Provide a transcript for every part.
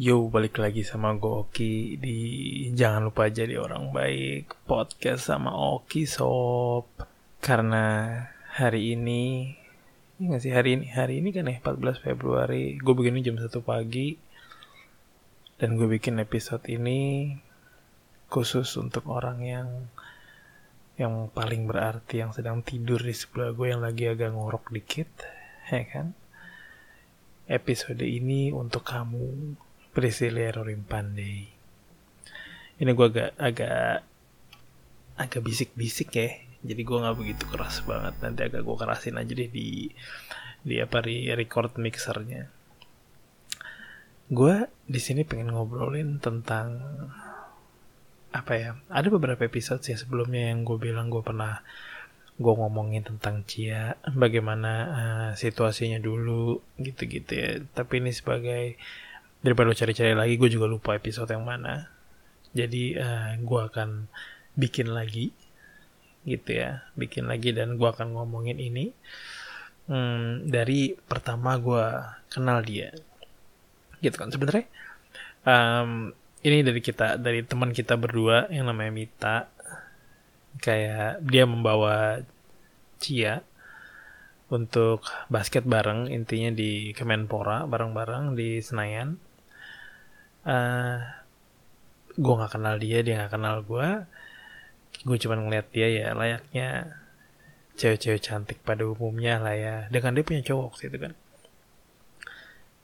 Yo, balik lagi sama gue Oki di Jangan Lupa Jadi Orang Baik Podcast sama Oki Sob. Karena hari ini Ini gak sih? Hari ini Hari ini kan ya 14 Februari. Gue bikin jam 1 pagi. Dan gue bikin episode ini Khusus untuk orang yang Yang paling berarti Yang sedang tidur di sebelah gue Yang lagi agak ngorok dikit Ya kan? Episode ini untuk kamu Priscilia Rorim-Pandey. Ini gue agak agak agak bisik-bisik ya. Jadi gue nggak begitu keras banget. Nanti agak gue kerasin aja deh di di apa di record mixernya. Gue di sini pengen ngobrolin tentang apa ya? Ada beberapa episode sih sebelumnya yang gue bilang gue pernah gue ngomongin tentang Cia, bagaimana uh, situasinya dulu gitu-gitu ya. Tapi ini sebagai daripada lo cari-cari lagi gue juga lupa episode yang mana. Jadi uh, eh, gue akan bikin lagi gitu ya. Bikin lagi dan gue akan ngomongin ini hmm, dari pertama gue kenal dia. Gitu kan sebenarnya. Um, ini dari kita dari teman kita berdua yang namanya Mita. Kayak dia membawa Cia untuk basket bareng intinya di Kemenpora bareng-bareng di Senayan uh, eh, gue nggak kenal dia dia nggak kenal gue gue cuma ngeliat dia ya layaknya cewek-cewek cantik pada umumnya lah ya. Dengan dia punya cowok sih itu kan.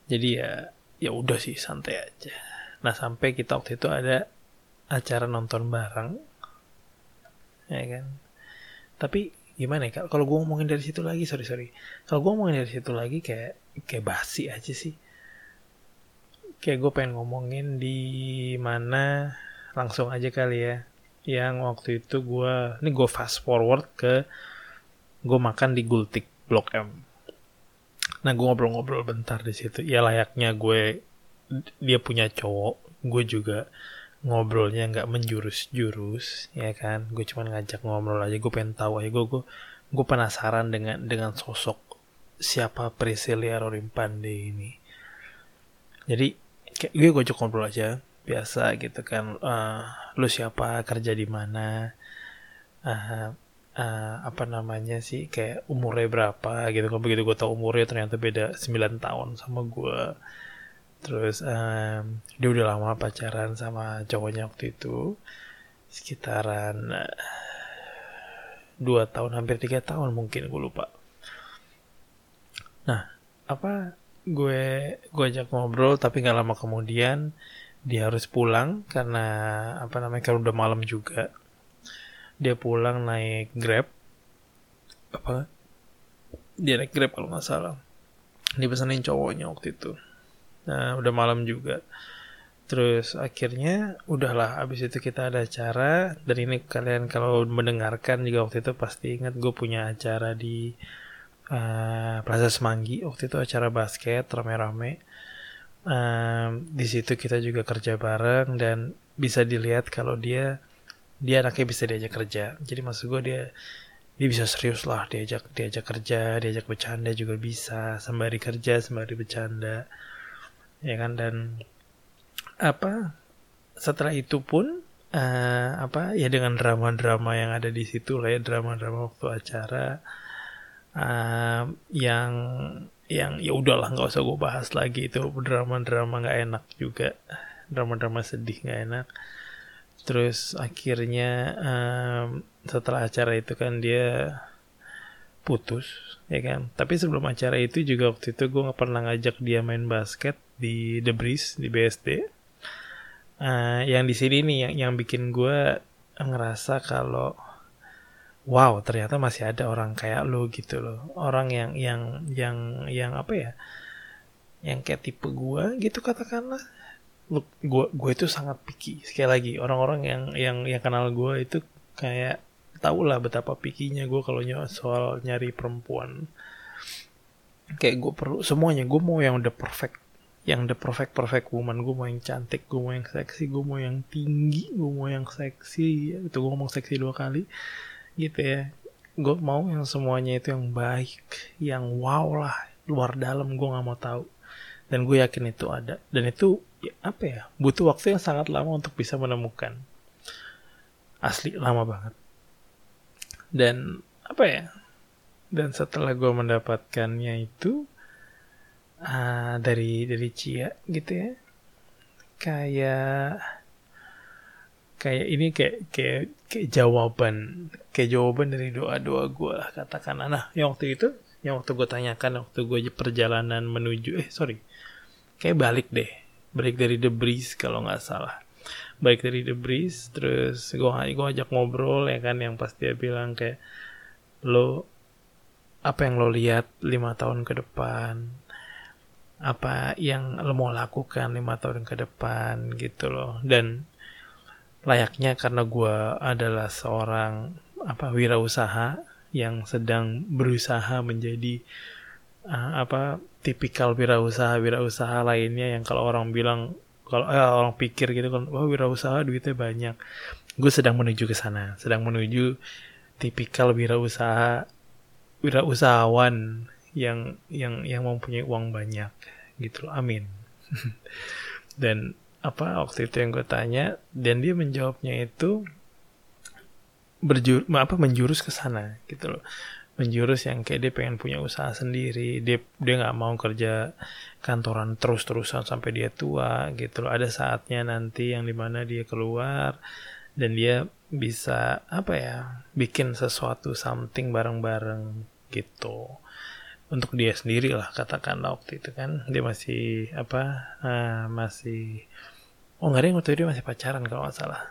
Jadi ya ya udah sih santai aja. Nah sampai kita waktu itu ada acara nonton bareng ya kan? Tapi gimana ya kalau gue ngomongin dari situ lagi sorry sorry. Kalau gue ngomongin dari situ lagi kayak kayak basi aja sih kayak gue pengen ngomongin di mana langsung aja kali ya. Yang waktu itu gue ini gue fast forward ke gue makan di Gultik Blok M. Nah gue ngobrol-ngobrol bentar di situ. Ya layaknya gue dia punya cowok gue juga ngobrolnya nggak menjurus-jurus ya kan? Gue cuma ngajak ngobrol aja gue pengen tahu aja. Gue gue gue penasaran dengan dengan sosok siapa Priscilia Rorimpande ini. Jadi kayak gue gojek ngobrol aja biasa gitu kan uh, lu siapa kerja di mana uh, uh, apa namanya sih kayak umurnya berapa gitu kan. Begitu gue tau umurnya ternyata beda 9 tahun sama gue terus um, dia udah lama pacaran sama cowoknya waktu itu sekitaran dua tahun hampir tiga tahun mungkin gue lupa. Nah apa gue gue ajak ngobrol tapi nggak lama kemudian dia harus pulang karena apa namanya karena udah malam juga. Dia pulang naik grab. Apa? Dia naik grab kalau nggak salah. Dipesanin cowoknya waktu itu. Nah udah malam juga. Terus akhirnya udahlah abis itu kita ada acara. Dan ini kalian kalau mendengarkan juga waktu itu pasti ingat gue punya acara di uh, Plaza Semanggi. Waktu itu acara basket rame-rame. Uh, di situ kita juga kerja bareng dan bisa dilihat kalau dia dia anaknya bisa diajak kerja. Jadi maksud gue dia dia bisa serius lah diajak diajak kerja diajak bercanda juga bisa. Sembari kerja sembari bercanda. Ya kan? Dan apa setelah itu pun uh, apa ya dengan drama-drama yang ada di situ lah ya drama-drama waktu acara yang yang ya udahlah nggak usah gue bahas lagi. Itu drama-drama nggak enak juga. Drama-drama sedih nggak enak. Terus akhirnya um, setelah acara itu kan dia putus ya kan? Tapi sebelum acara itu juga waktu itu gue nggak pernah ngajak dia main basket di The Breeze di BSD uh, yang di sini nih yang yang bikin gue ngerasa kalau wow ternyata masih ada orang kayak lo gitu loh. Orang yang yang yang yang apa ya? Yang kayak tipe gue gitu katakanlah. Lu gue gue itu sangat picky. Sekali lagi orang-orang yang yang yang kenal gue itu kayak tau lah betapa pikinya gue kalau soal nyari perempuan. Kayak gue perlu semuanya gue mau yang udah perfect yang the perfect perfect woman. Gue mau yang cantik gue mau yang seksi gue mau yang tinggi gue mau yang seksi. Itu gue ngomong seksi dua kali gitu ya. Gue mau yang semuanya itu yang baik yang wow lah luar dalam gue nggak mau tahu. Dan gue yakin itu ada. Dan itu ya, apa ya butuh waktu yang sangat lama untuk bisa menemukan. Asli lama banget. Dan apa ya dan setelah gue mendapatkannya itu uh, dari dari Cia gitu ya kayak kayak ini kayak kayak kayak jawaban kayak jawaban dari doa doa gue lah katakan. Nah yang waktu itu yang waktu gue tanyakan waktu gue perjalanan menuju eh sorry. Kayak balik deh. Balik dari The Breeze kalau nggak salah. Balik dari The Breeze terus gue gue ajak ngobrol ya kan yang pasti dia bilang kayak lo apa yang lo lihat lima tahun ke depan? Apa yang lo mau lakukan lima tahun ke depan? Gitu loh. Dan layaknya karena gue adalah seorang apa wirausaha yang sedang berusaha menjadi uh, apa tipikal wirausaha wirausaha lainnya yang kalau orang bilang kalau eh, orang pikir gitu kan wah wirausaha duitnya banyak. Gue sedang menuju ke sana sedang menuju tipikal wirausaha wirausahawan yang yang yang mempunyai uang banyak gitu loh. Amin. Dan apa waktu itu yang gue tanya dan dia menjawabnya itu berjur apa menjurus ke sana gitu loh. Menjurus yang kayak dia pengen punya usaha sendiri dia dia nggak mau kerja kantoran terus terusan sampai dia tua gitu loh. Ada saatnya nanti yang di mana dia keluar dan dia bisa apa ya bikin sesuatu something bareng-bareng gitu. Untuk dia sendiri lah katakan waktu itu kan. Dia masih apa uh, masih oh nggak ada yang waktu itu dia masih pacaran kalau nggak salah.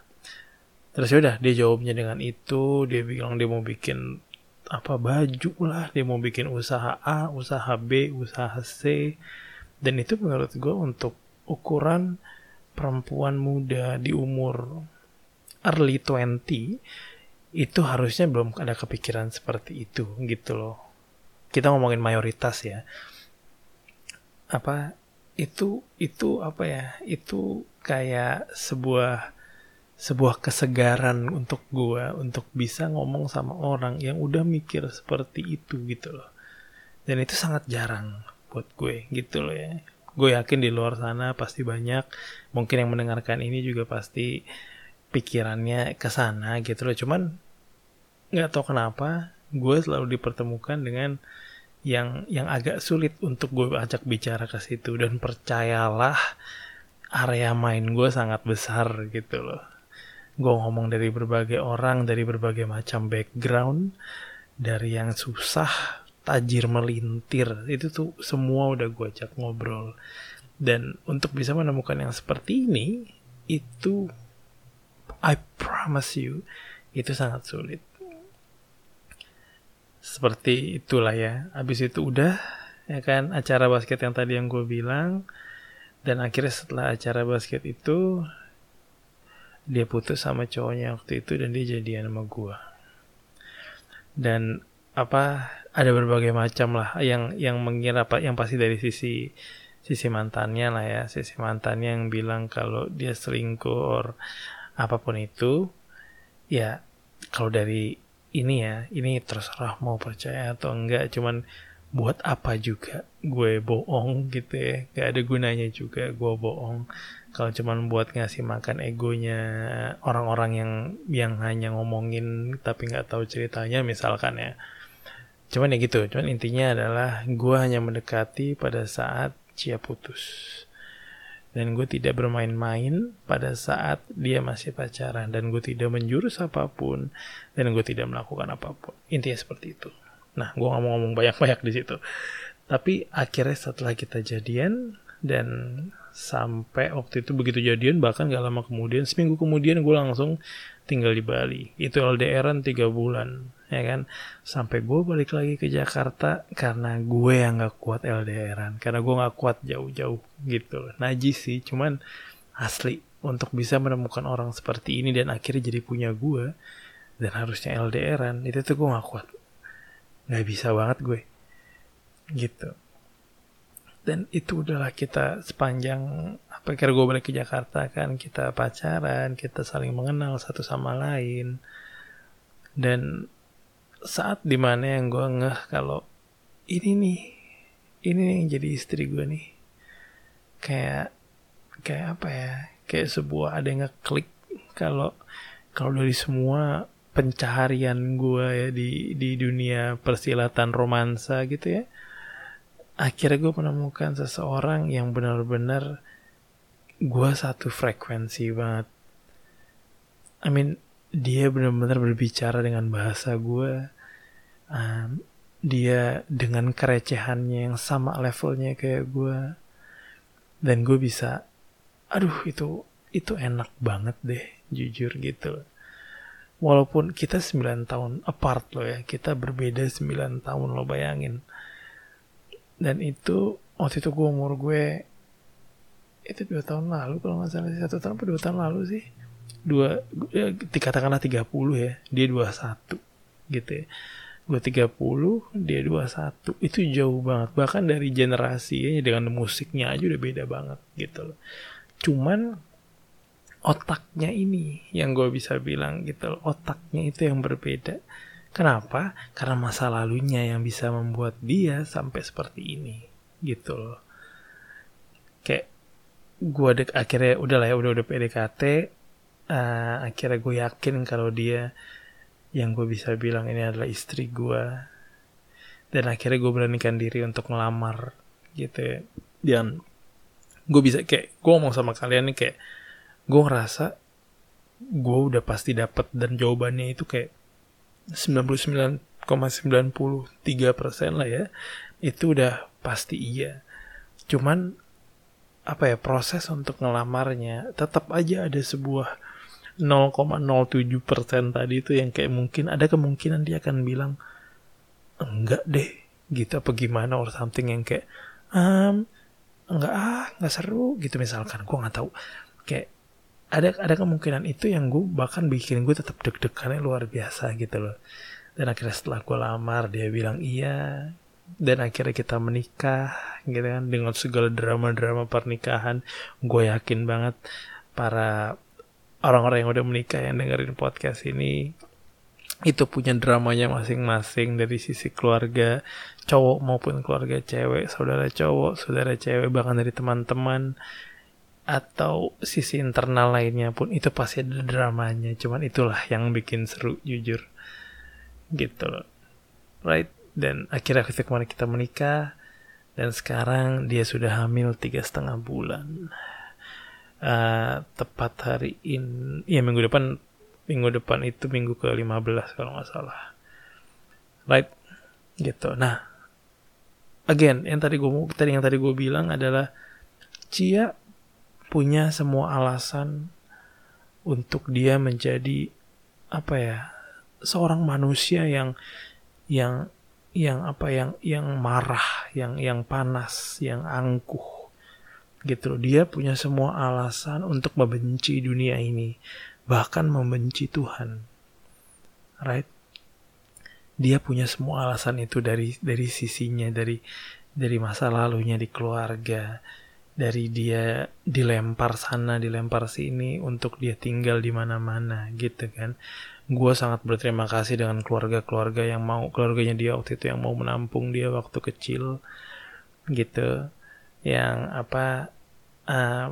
Terus ya udah dia jawabnya dengan itu dia bilang dia mau bikin apa baju lah dia mau bikin usaha A usaha B usaha C. Dan itu menurut gue untuk ukuran perempuan muda di umur early 20 itu harusnya belum ada kepikiran seperti itu gitu loh. Kita ngomongin mayoritas ya. Apa itu itu apa ya itu kayak sebuah sebuah kesegaran untuk gue untuk bisa ngomong sama orang yang udah mikir seperti itu gitu loh. Dan itu sangat jarang buat gue gitu loh ya. Gue yakin di luar sana pasti banyak mungkin yang mendengarkan ini juga pasti pikirannya ke sana gitu loh. Cuman nggak tahu kenapa gue selalu dipertemukan dengan yang yang agak sulit untuk gue ajak bicara ke situ. Dan percayalah area main gue sangat besar gitu loh. Gue ngomong dari berbagai orang dari berbagai macam background dari yang susah tajir melintir itu tuh semua udah gue ajak ngobrol. Dan untuk bisa menemukan yang seperti ini itu I promise you itu sangat sulit. Seperti itulah ya. Abis itu udah ya kan acara basket yang tadi yang gue bilang dan akhirnya setelah acara basket itu dia putus sama cowoknya waktu itu dan dia jadian sama gue dan apa ada berbagai macam lah yang yang mengira apa yang pasti dari sisi sisi mantannya lah ya. Sisi mantannya yang bilang kalau dia selingkuh or apa pun itu ya kalau dari ini ya ini terserah mau percaya atau enggak. Cuman buat apa juga gue bohong gitu ya? Gak ada gunanya juga gue bohong. Kalau cuman buat ngasih makan egonya orang-orang yang yang hanya ngomongin tapi nggak tahu ceritanya misalkan ya. Cuman ya gitu cuman intinya adalah gue hanya mendekati pada saat Cia putus. Dan gue tidak bermain-main pada saat dia masih pacaran. Dan gue tidak menjurus apa pun. Dan gue tidak melakukan apa pun. Intinya seperti itu Nah, gue ngomong-ngomong banyak-banyak di situ. Tapi akhirnya setelah kita jadian dan sampai waktu itu begitu jadian bahkan gak lama kemudian seminggu kemudian gue langsung tinggal di Bali. Itu LDRan tiga bulan ya kan? Sampai gue balik lagi ke Jakarta karena gue yang gak kuat LDRan karena gue gak kuat jauh-jauh gitu. Najis sih cuman asli. Untuk bisa menemukan orang seperti ini dan akhirnya jadi punya gue dan harusnya LDRan itu tuh gue gak kuat nggak bisa banget gue. Gitu. Dan itu udahlah kita sepanjang apa kira gue balik ke Jakarta kan kita pacaran kita saling mengenal satu sama lain. Dan saat di mana yang gue ngeh kalau ini nih ini nih yang jadi istri gue nih. Kayak kayak apa ya? Kayak sebuah ada yang ngeklik kalau kalau dari semua pencaharian gue ya di di dunia persilatan romansa gitu ya. Akhirnya gue menemukan seseorang yang benar-benar gue satu frekuensi banget. I mean dia benar-benar berbicara dengan bahasa gue um, dia dengan kerecehannya yang sama levelnya kayak gue dan gue bisa aduh itu itu enak banget deh jujur gitu walaupun kita 9 tahun apart loh ya kita berbeda 9 tahun lo bayangin. Dan itu waktu itu gue umur gue itu dua tahun lalu kalau nggak salah satu tahun atau dua tahun lalu sih? Dua ya, dikatakanlah 30 ya dia 21 gitu ya. Gue 30 dia 21 itu jauh banget. Bahkan dari generasi ya dengan musiknya aja udah beda banget gitu loh. Cuman otaknya ini yang gue bisa bilang gitu otaknya itu yang berbeda Kenapa? Karena masa lalunya yang bisa membuat dia sampai seperti ini, gitu loh. Kayak gue dek akhirnya udah lah ya udah udah PDKT, uh, eh, akhirnya gue yakin kalau dia yang gue bisa bilang ini adalah istri gue, dan akhirnya gue beranikan diri untuk ngelamar, gitu ya. Dan gue bisa kayak gue ngomong sama kalian nih kayak gue ngerasa gue udah pasti dapet dan jawabannya itu kayak 99,93 persen lah ya. Itu udah pasti iya. Cuman apa ya proses untuk ngelamarnya tetap aja ada sebuah 0,07 persen tadi itu yang kayak mungkin ada kemungkinan dia akan bilang enggak deh gitu apa gimana or something yang kayak um, enggak ah nggak seru gitu. Misalkan gue nggak tahu. Kayak ada ada kemungkinan itu yang gue bahkan bikin gue tetap deg-degannya luar biasa gitu loh. Dan akhirnya setelah gue lamar dia bilang iya. Dan akhirnya kita menikah gitu kan. Dengan segala drama-drama pernikahan gue yakin banget para orang-orang yang udah menikah yang dengerin podcast ini itu punya dramanya masing-masing dari sisi keluarga cowok maupun keluarga cewek saudara cowok saudara cewek bahkan dari teman-teman atau sisi internal lainnya pun itu pasti ada dramanya. Cuman itulah yang bikin seru jujur. Gitu loh. Right? Dan akhirnya ketika kemarin kita menikah. Dan sekarang dia sudah hamil tiga setengah bulan. Uh, tepat hari ini ya minggu depan minggu depan itu minggu ke 15 kalau nggak salah. Right? Gitu. Nah again yang tadi gue tadi yang tadi gue bilang adalah Cia punya semua alasan untuk dia menjadi apa ya seorang manusia yang yang yang apa yang yang marah, yang yang panas, yang angkuh. Gitu. Dia punya semua alasan untuk membenci dunia ini, bahkan membenci Tuhan. Right? Dia punya semua alasan itu dari dari sisinya, dari dari masa lalunya di keluarga, dari dia dilempar sana dilempar sini untuk dia tinggal di mana-mana gitu kan. Gue sangat berterima kasih dengan keluarga-keluarga yang mau keluarganya dia waktu itu yang mau menampung dia waktu kecil gitu. Yang apa uh,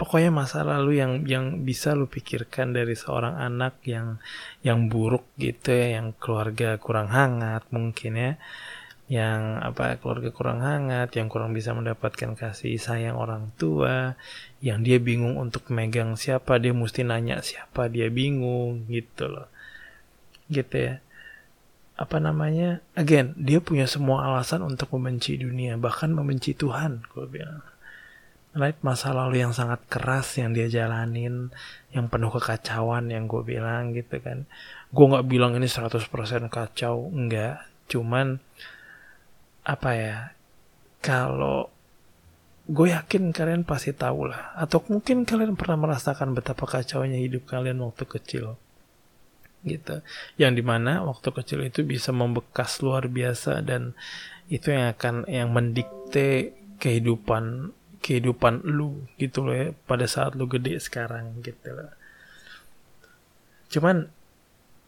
pokoknya masa lalu yang yang bisa lu pikirkan dari seorang anak yang yang buruk gitu ya yang keluarga kurang hangat mungkin ya yang apa keluarga kurang hangat, yang kurang bisa mendapatkan kasih sayang orang tua, yang dia bingung untuk megang siapa, dia mesti nanya siapa, dia bingung gitu loh. Gitu ya. Apa namanya? Again, dia punya semua alasan untuk membenci dunia, bahkan membenci Tuhan, gue bilang. Right, masa lalu yang sangat keras yang dia jalanin, yang penuh kekacauan yang gue bilang gitu kan. Gue nggak bilang ini 100% kacau, enggak. Cuman apa ya kalau gue yakin kalian pasti tahu lah. Atau mungkin kalian pernah merasakan betapa kacaunya hidup kalian waktu kecil. Gitu. Yang di mana waktu kecil itu bisa membekas luar biasa dan itu yang akan yang mendikte kehidupan kehidupan lu gitu loh ya pada saat lu gede sekarang gitu loh. Cuman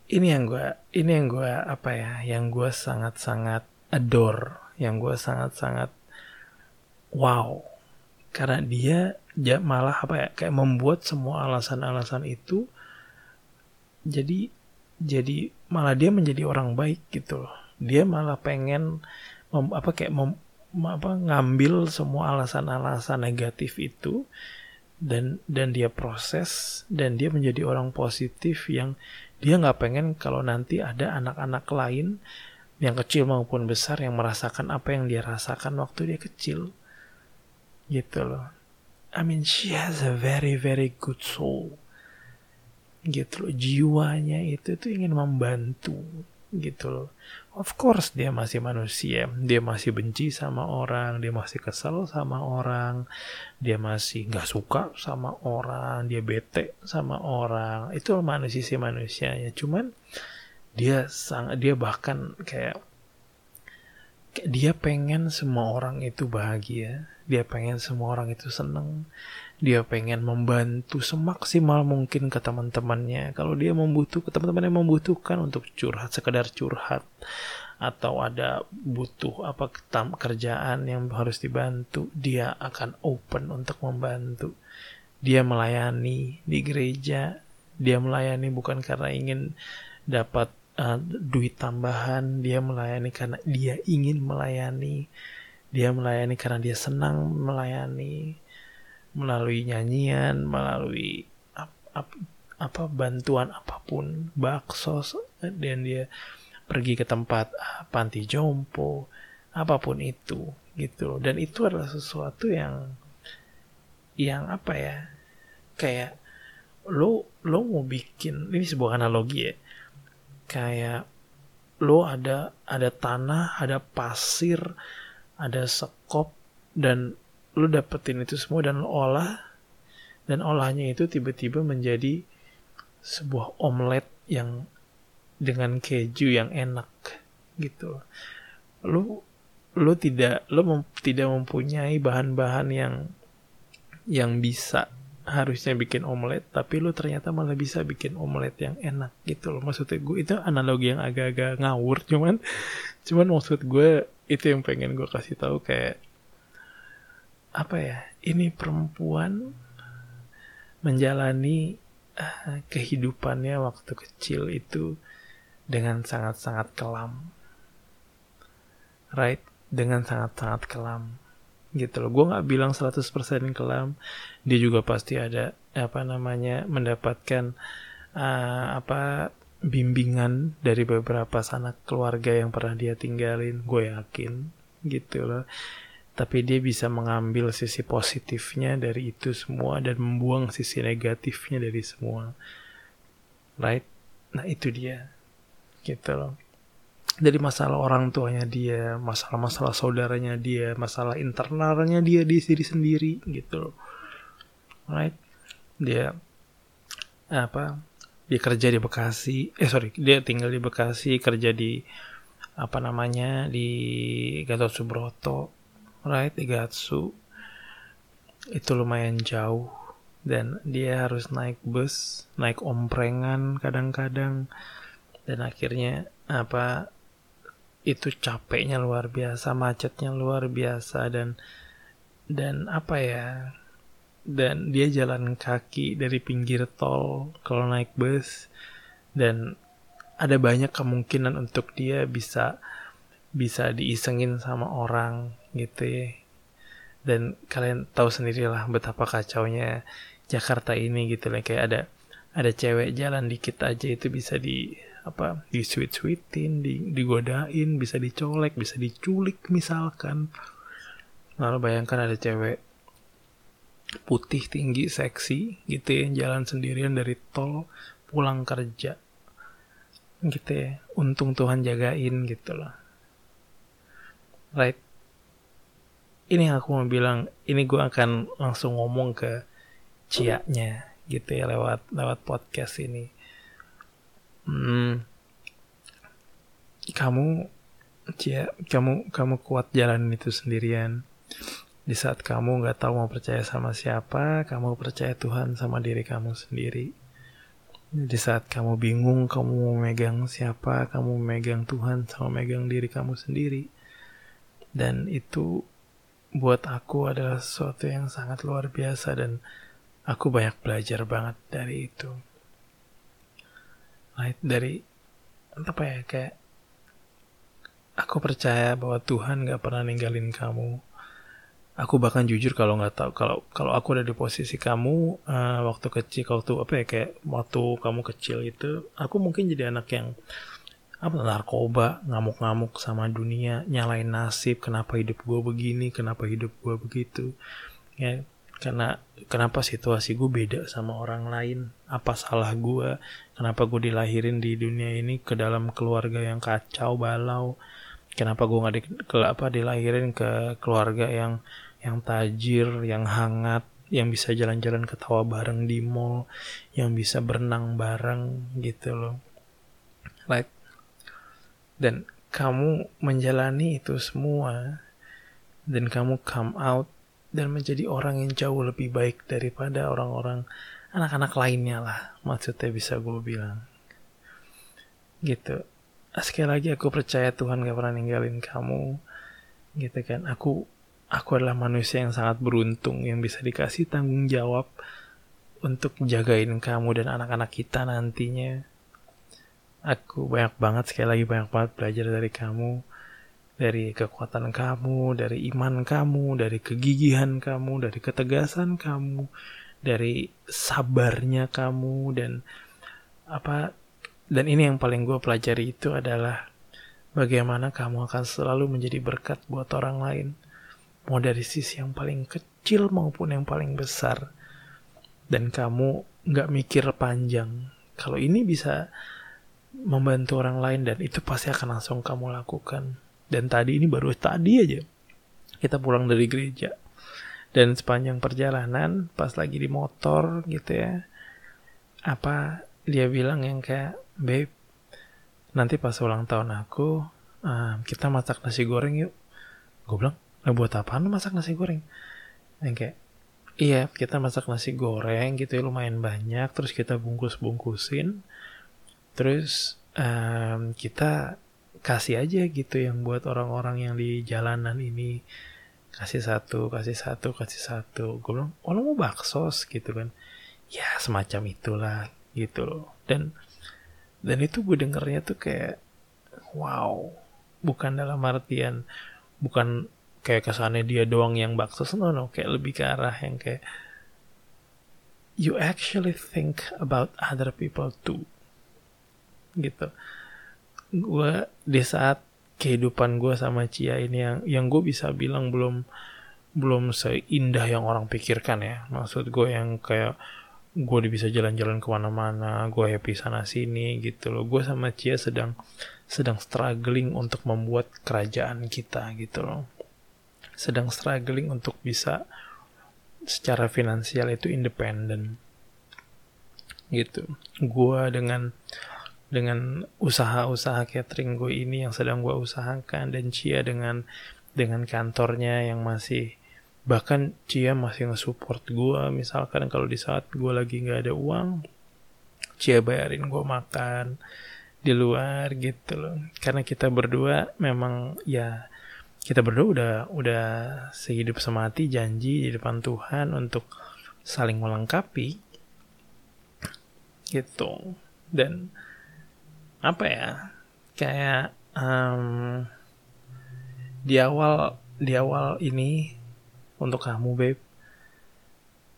ini yang gue ini yang gue apa ya yang gue sangat sangat adore yang gue sangat-sangat wow. Karena dia ya malah apa ya kayak membuat semua alasan-alasan itu jadi jadi malah dia menjadi orang baik gitu loh. Dia malah pengen mem, apa kayak mem, apa ngambil semua alasan-alasan negatif itu dan dan dia proses dan dia menjadi orang positif yang dia nggak pengen kalau nanti ada anak-anak lain yang kecil maupun besar yang merasakan apa yang dia rasakan waktu dia kecil. Gitu loh. I mean she has a very very good soul. Gitu loh. Jiwanya itu tuh ingin membantu. Gitu loh. Of course dia masih manusia. Dia masih benci sama orang. Dia masih kesel sama orang. Dia masih nggak suka sama orang. Dia bete sama orang. Itu manusia manusianya cuman dia sangat dia bahkan kayak dia pengen semua orang itu bahagia. Dia pengen semua orang itu seneng. Dia pengen membantu semaksimal mungkin ke teman-temannya. Kalau dia membutuhkan teman-teman yang membutuhkan untuk curhat sekedar curhat atau ada butuh apa kerjaan yang harus dibantu dia akan open untuk membantu. Dia melayani di gereja. Dia melayani bukan karena ingin dapat uh, duit tambahan dia melayani karena dia ingin melayani dia melayani karena dia senang melayani melalui nyanyian, melalui ap, ap, apa bantuan apa pun, bakso dan dia pergi ke tempat ah, panti jompo, apa pun itu gitu. Dan itu adalah sesuatu yang yang apa ya? Kayak lo lo mau bikin ini sebuah analogi ya. Kayak lo ada ada tanah, ada pasir, ada sekop dan lu dapetin itu semua dan lu olah dan olahnya itu tiba-tiba menjadi sebuah omelet yang dengan keju yang enak gitu lu lu tidak lu mem, tidak mempunyai bahan-bahan yang yang bisa harusnya bikin omelet tapi lu ternyata malah bisa bikin omelet yang enak gitu loh. Maksudnya gue itu analogi yang agak-agak ngawur cuman cuman maksud gue itu yang pengen gue kasih tahu kayak apa ya ini perempuan menjalani uh, kehidupannya waktu kecil itu dengan sangat-sangat kelam. Right? Dengan sangat-sangat kelam gitu loh. Gue nggak bilang 100% kelam. Dia juga pasti ada apa namanya mendapatkan uh, apa bimbingan dari beberapa sanak keluarga yang pernah dia tinggalin gue yakin gitu loh. Tapi dia bisa mengambil sisi positifnya dari itu semua dan membuang sisi negatifnya dari semua. Right? Nah itu dia. Gitu loh dari masalah orang tuanya dia masalah-masalah saudaranya dia masalah internalnya dia di diri sendiri gitu. Right dia apa dia kerja di Bekasi eh sorry dia tinggal di Bekasi kerja di apa namanya di Gatot Subroto. Right Igatsu itu lumayan jauh. Dan dia harus naik bus naik omprengan kadang-kadang. Dan akhirnya apa itu capeknya luar biasa macetnya luar biasa dan dan apa ya dan dia jalan kaki dari pinggir tol kalau naik bus dan ada banyak kemungkinan untuk dia bisa bisa diisengin sama orang gitu ya. Dan kalian tahu sendirilah betapa kacaunya Jakarta ini gitu lah kayak ada ada cewek jalan dikit aja itu bisa di apa di sweet sweetin di digodain bisa dicolek bisa diculik misalkan. Lalu bayangkan ada cewek putih tinggi seksi gitu ya jalan sendirian dari tol pulang kerja gitu ya. Untung Tuhan jagain gitu loh. Right? Ini yang aku mau bilang ini gue akan langsung ngomong ke ciaknya gitu ya lewat lewat podcast ini hmm, kamu cia kamu kamu kuat jalan itu sendirian. Di saat kamu nggak tahu mau percaya sama siapa kamu percaya Tuhan sama diri kamu sendiri. Di saat kamu bingung kamu mau megang siapa kamu megang Tuhan sama megang diri kamu sendiri. Dan itu buat aku adalah sesuatu yang sangat luar biasa dan aku banyak belajar banget dari itu. Right, dari apa ya kayak aku percaya bahwa Tuhan gak pernah ninggalin kamu. Aku bahkan jujur kalau nggak tahu kalau kalau aku ada di posisi kamu uh, waktu kecil waktu apa ya kayak waktu kamu kecil itu aku mungkin jadi anak yang apa narkoba ngamuk-ngamuk sama dunia nyalain nasib kenapa hidup gue begini kenapa hidup gue begitu ya karena kenapa situasi gue beda sama orang lain? Apa salah gue kenapa gue dilahirin di dunia ini ke dalam keluarga yang kacau balau? Kenapa gue nggak di, ke apa dilahirin ke keluarga yang yang tajir yang hangat yang bisa jalan-jalan ketawa bareng di mall yang bisa berenang bareng gitu loh. Like dan kamu menjalani itu semua dan kamu come out dan menjadi orang yang jauh lebih baik daripada orang-orang anak-anak lainnya lah maksudnya bisa gue bilang. Gitu. Sekali lagi aku percaya Tuhan gak pernah ninggalin kamu gitu kan. Aku aku adalah manusia yang sangat beruntung yang bisa dikasih tanggung jawab untuk jagain kamu dan anak-anak kita nantinya. Aku banyak banget sekali lagi banyak banget belajar dari kamu dari kekuatan kamu dari iman kamu dari kegigihan kamu dari ketegasan kamu dari sabarnya kamu dan apa dan ini yang paling gue pelajari itu adalah bagaimana kamu akan selalu menjadi berkat buat orang lain. Mau dari sisi yang paling kecil maupun yang paling besar. Dan kamu nggak mikir panjang. Kalau ini bisa membantu orang lain dan itu pasti akan langsung kamu lakukan. Dan tadi ini baru tadi aja. Kita pulang dari gereja. Dan sepanjang perjalanan pas lagi di motor gitu ya. Apa dia bilang yang kayak babe nanti pas ulang tahun aku uh, kita masak nasi goreng yuk gue bilang nah, buat apaan lu masak nasi goreng yang kayak iya kita masak nasi goreng gitu ya lumayan banyak terus kita bungkus bungkusin terus um, kita kasih aja gitu yang buat orang-orang yang di jalanan ini. Kasih satu kasih satu kasih satu. Gue bilang oh lo mau bakso gitu kan. Ya semacam itulah gitu loh. Dan dan itu gue dengernya tuh kayak wow. Bukan dalam artian bukan kayak kesannya dia doang yang bakso no no. Kayak lebih ke arah yang kayak you actually think about other people too. Gitu gue di saat kehidupan gue sama Cia ini yang yang gue bisa bilang belum belum seindah yang orang pikirkan ya. Maksud gue yang kayak gue bisa jalan-jalan ke mana-mana gue happy sana sini gitu loh. Gue sama Cia sedang sedang struggling untuk membuat kerajaan kita gitu loh. Sedang struggling untuk bisa secara finansial itu independen. Gitu. Gue dengan dengan usaha-usaha catering gue ini yang sedang gue usahakan dan Cia dengan dengan kantornya yang masih bahkan Cia masih nge-support gue. Misalkan kalau di saat gue lagi nggak ada uang Cia bayarin gue makan di luar gitu loh. Karena kita berdua memang ya kita berdua udah udah sehidup semati janji di depan Tuhan untuk saling melengkapi gitu. Dan apa ya kayak um, di awal di awal ini untuk kamu, babe.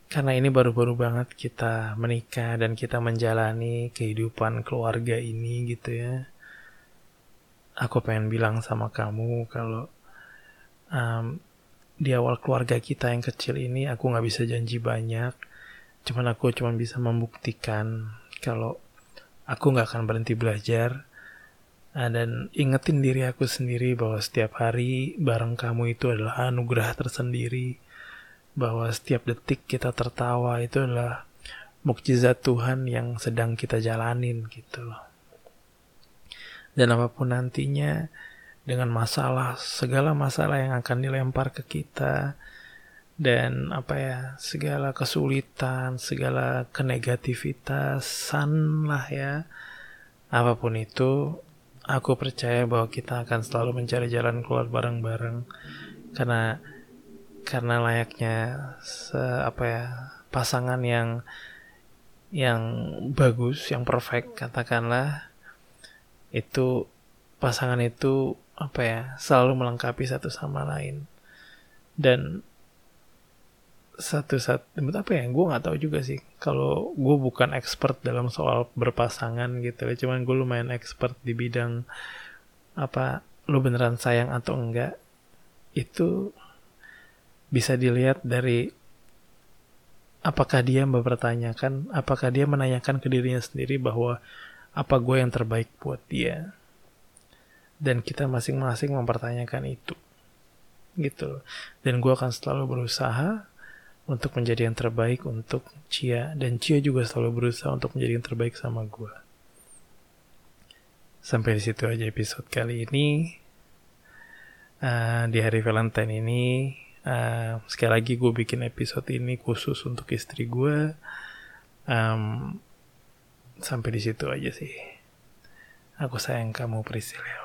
Karena ini baru-baru banget kita menikah dan kita menjalani kehidupan keluarga ini gitu ya. Aku pengen bilang sama kamu kalau um, di awal keluarga kita yang kecil ini aku nggak bisa janji banyak. Cuman aku cuma bisa membuktikan kalau aku nggak akan berhenti belajar Nah, dan ingetin diri aku sendiri bahwa setiap hari bareng kamu itu adalah anugerah tersendiri. Bahwa setiap detik kita tertawa itu adalah mukjizat Tuhan yang sedang kita jalanin gitu. Dan apa pun nantinya dengan masalah, segala masalah yang akan dilempar ke kita dan apa ya, segala kesulitan, segala kenegativitasan lah ya. Apa pun itu Aku percaya bahwa kita akan selalu mencari jalan keluar bareng-bareng. Karena karena layaknya se apa ya pasangan yang yang bagus yang perfect katakanlah. Itu pasangan itu apa ya selalu melengkapi satu sama lain. Dan satu satu apa ya? Gue nggak tahu juga sih. Kalau gue bukan expert dalam soal berpasangan gitu ya. Cuman gue lumayan expert di bidang apa lu beneran sayang atau enggak itu bisa dilihat dari apakah dia mempertanyakan apakah dia menanyakan ke dirinya sendiri bahwa apa gue yang terbaik buat dia. Dan kita masing-masing mempertanyakan itu. Gitu dan gue akan selalu berusaha untuk menjadi yang terbaik untuk Cia dan Cia juga selalu berusaha untuk menjadi yang terbaik sama gue. Sampai di situ aja episode kali ini. Uh, di hari Valentine ini, uh, sekali lagi gue bikin episode ini khusus untuk istri gue. Um, sampai di situ aja sih. Aku sayang kamu Priscilla.